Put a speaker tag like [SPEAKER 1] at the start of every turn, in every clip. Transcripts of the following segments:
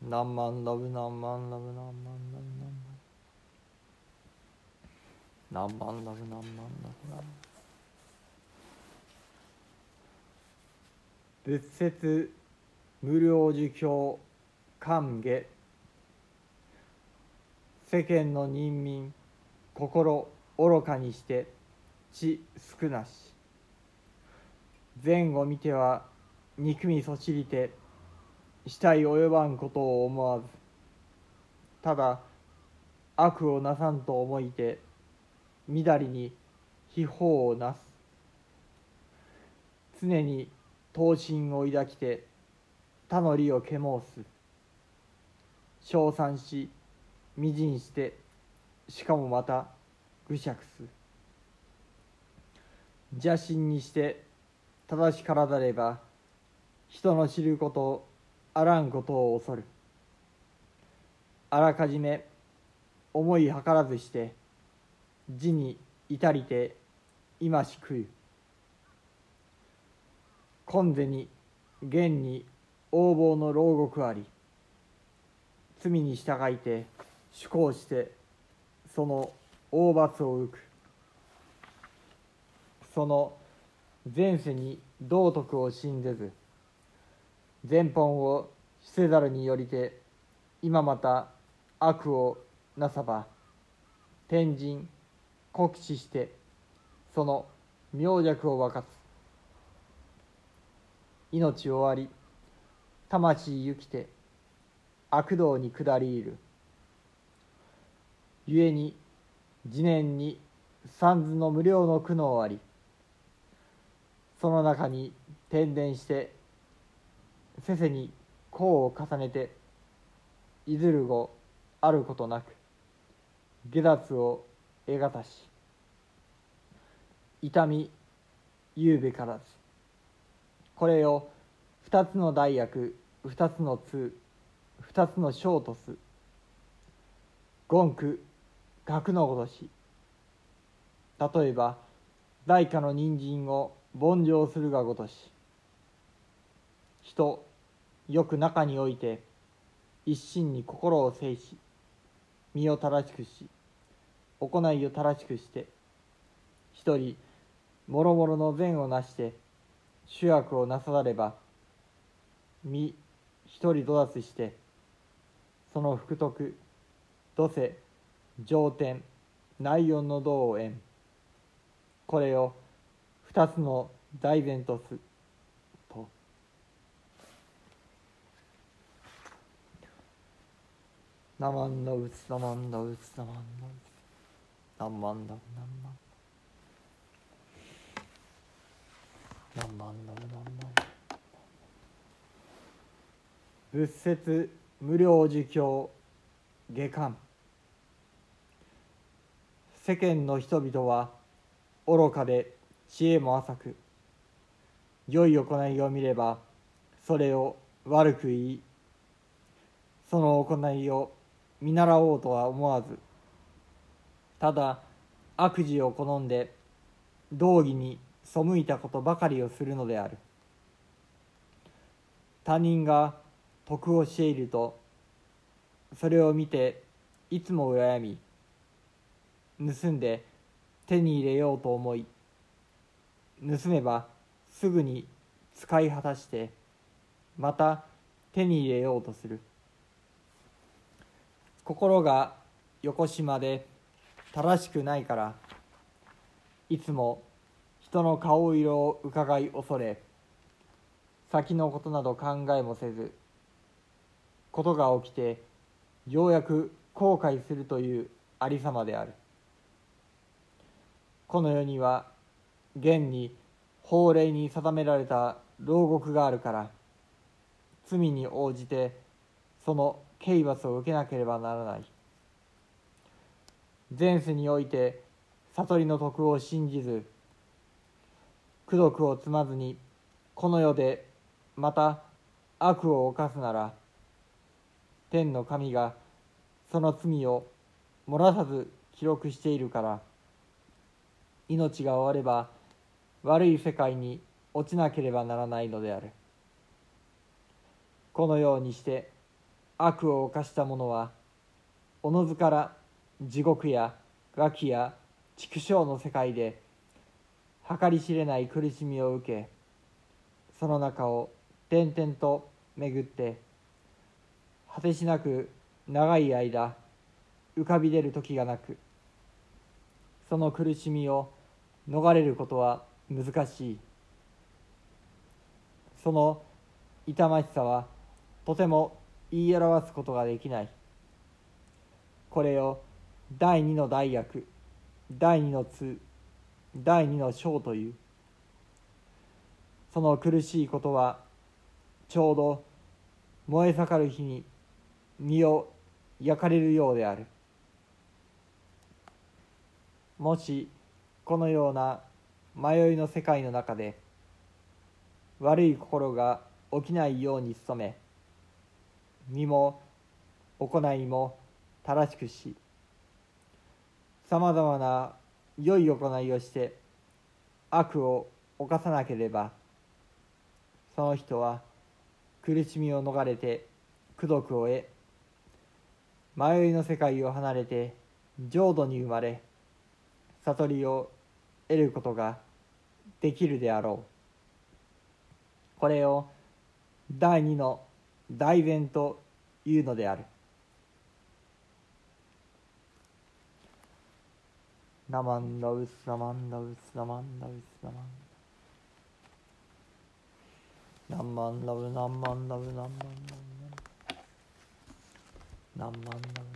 [SPEAKER 1] 何万ラブ何万ラブ何万ラブ何万。何万ラブ何万ラブ何万。仏説無料儒教歓迎。世間の人民心愚かにして知少なし。前後見ては憎みそしりて死体及ばんことを思わず。ただ悪をなさんと思いてみだりに秘宝をなす。常に闘心を抱きて他の利を獣す。称賛し微塵してしかもまた愚釈す。邪心にして正しからざれば人の知ることあらんことを恐る。あらかじめ思い図らずして字に至りて今しくう。今世に現に横暴の牢獄あり罪に従いて主行してその大罰を受く。その前世に道徳を信ぜず前本をせざるによりて今また悪をなさば天神酷使してその妙弱を分かつ。命終わり魂行きて悪道に下りいる。故に次年に三途の無料の苦悩ありその中に天然してせせに功を重ねていずる後あることなく下脱を得がたし痛み言うべからず。これを二つの大薬二つの通二つの小とす言句学のごとし。例えば大化の人参を凡情するがごとし。人よく中において一心に心を制し身を正しくし行いを正しくして一人もろもろの善をなして主役をなされば身一人土脱してその福徳土世上天内音の道を縁これを二つの大善とす。ナマンダウツナマンダウツナマンダウツナマンダウナマンナマンダウナマン仏説無料儒教下巻世間の人々は愚かで知恵も浅く良い行いを見ればそれを悪く言いその行いを見習おうとは思わずただ悪事を好んで道義に背いたことばかりをするのである。他人が徳をしているとそれを見ていつも羨み盗んで手に入れようと思い盗めばすぐに使い果たしてまた手に入れようとする。心が横島で正しくないからいつも人の顔色をうかがい恐れ先のことなど考えもせずことが起きてようやく後悔するというありさまである。この世には現に法令に定められた牢獄があるから罪に応じてその刑罰を受けなければならない。前世において悟りの徳を信じず功徳を積まずにこの世でまた悪を犯すなら天の神がその罪を漏らさず記録しているから命が終われば悪い世界に落ちなければならないのである。このようにして悪を犯した者はおのずから地獄や餓鬼や畜生の世界で計り知れない苦しみを受けその中を点々と巡って果てしなく長い間浮かび出る時がなくその苦しみを逃れることは難しい。その痛ましさはとても言い表すことができない。これを第二の大役第二の通第二の章という。その苦しいことはちょうど燃え盛る日に身を焼かれるようである。もしこのような迷いの世界の中で悪い心が起きないように努め身も行いも正しくしさまざまな良い行いをして悪を犯さなければその人は苦しみを逃れて功徳を得迷いの世界を離れて浄土に生まれ悟りを得ることができるであろう。これを第二の大善というのである。ナマンダウスナマンダウスナマンダウスナマンダナマンダウナマンダウナマンダウナマンダウナマンダウ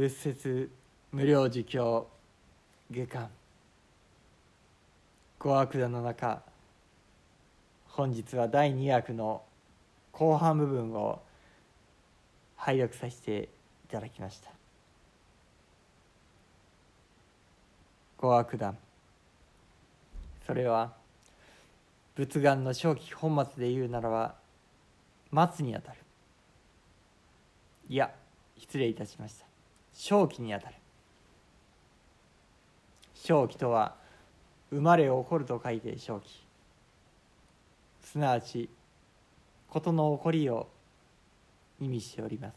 [SPEAKER 1] 仏説無料儒教下巻五悪談の中本日は第2役の後半部分を拝読させていただきました。五悪談それは仏願の正気本末で言うならば末にあたる。いや失礼いたしました。正気にあたる。正気とは生まれ起こると書いて正気すなわち事の起こりを意味しております。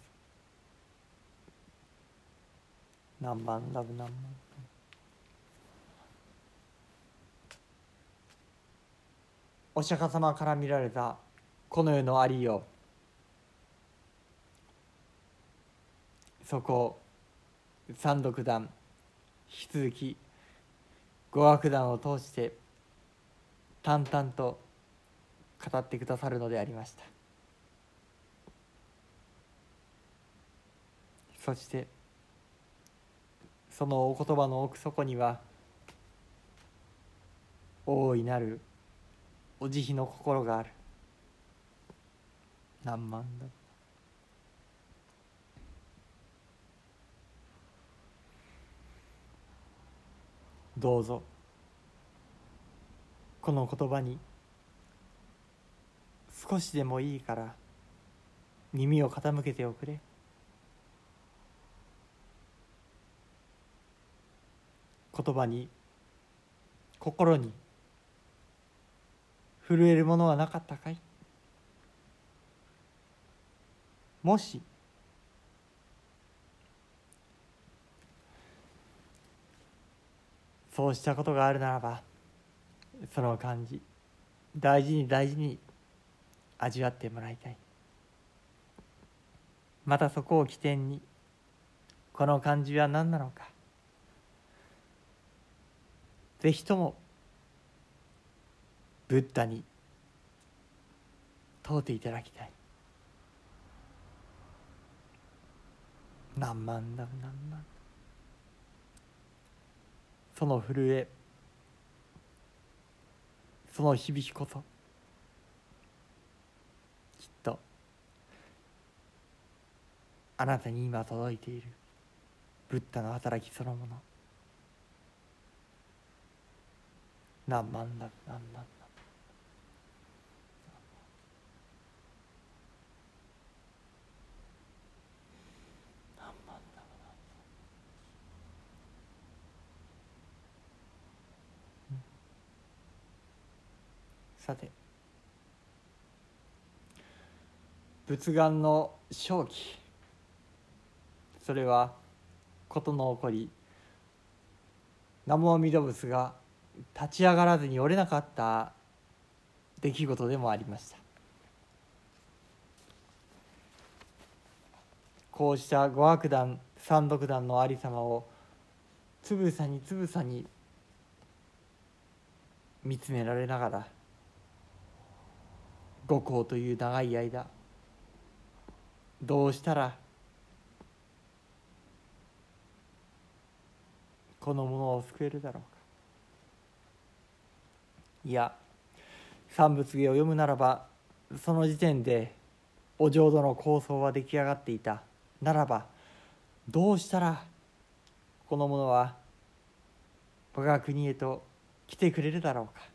[SPEAKER 1] 何番？ラブ何番？お釈迦様から見られたこの世のありよう。そこを三独断引き続き五悪談を通して淡々と語ってくださるのでありました。そしてそのお言葉の奥底には大いなるお慈悲の心がある。何万だ。どうぞ。この言葉に少しでもいいから耳を傾けておくれ。言葉に心に震えるものはなかったかい？もしそうしたことがあるならばその感じ大事に大事に味わってもらいたい。またそこを起点にこの感じは何なのか。ぜひともブッダに問うていただきたい。何万だ何万。その震えその響きこそきっとあなたに今届いているブッダの働きそのもの。何万だ何万だ。さて。仏願の正気。それは事の起こり。南無阿弥陀仏が立ち上がらずに折れなかった出来事でもありました。こうした五悪団三毒団のありさまをつぶさにつぶさに見つめられながら五行という長い間どうしたらこのものを救えるだろうか。いや三仏芸を読むならばその時点でお浄土の構想は出来上がっていた。ならばどうしたらこのものは我が国へと来てくれるだろうか。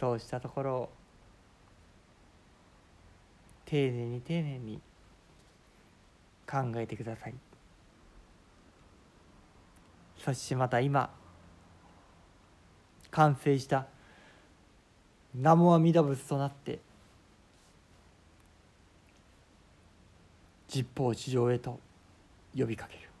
[SPEAKER 1] そうしたところを丁寧に丁寧に考えてください。そしてまた今完成した南無阿弥陀仏となって十方地上へと呼びかける。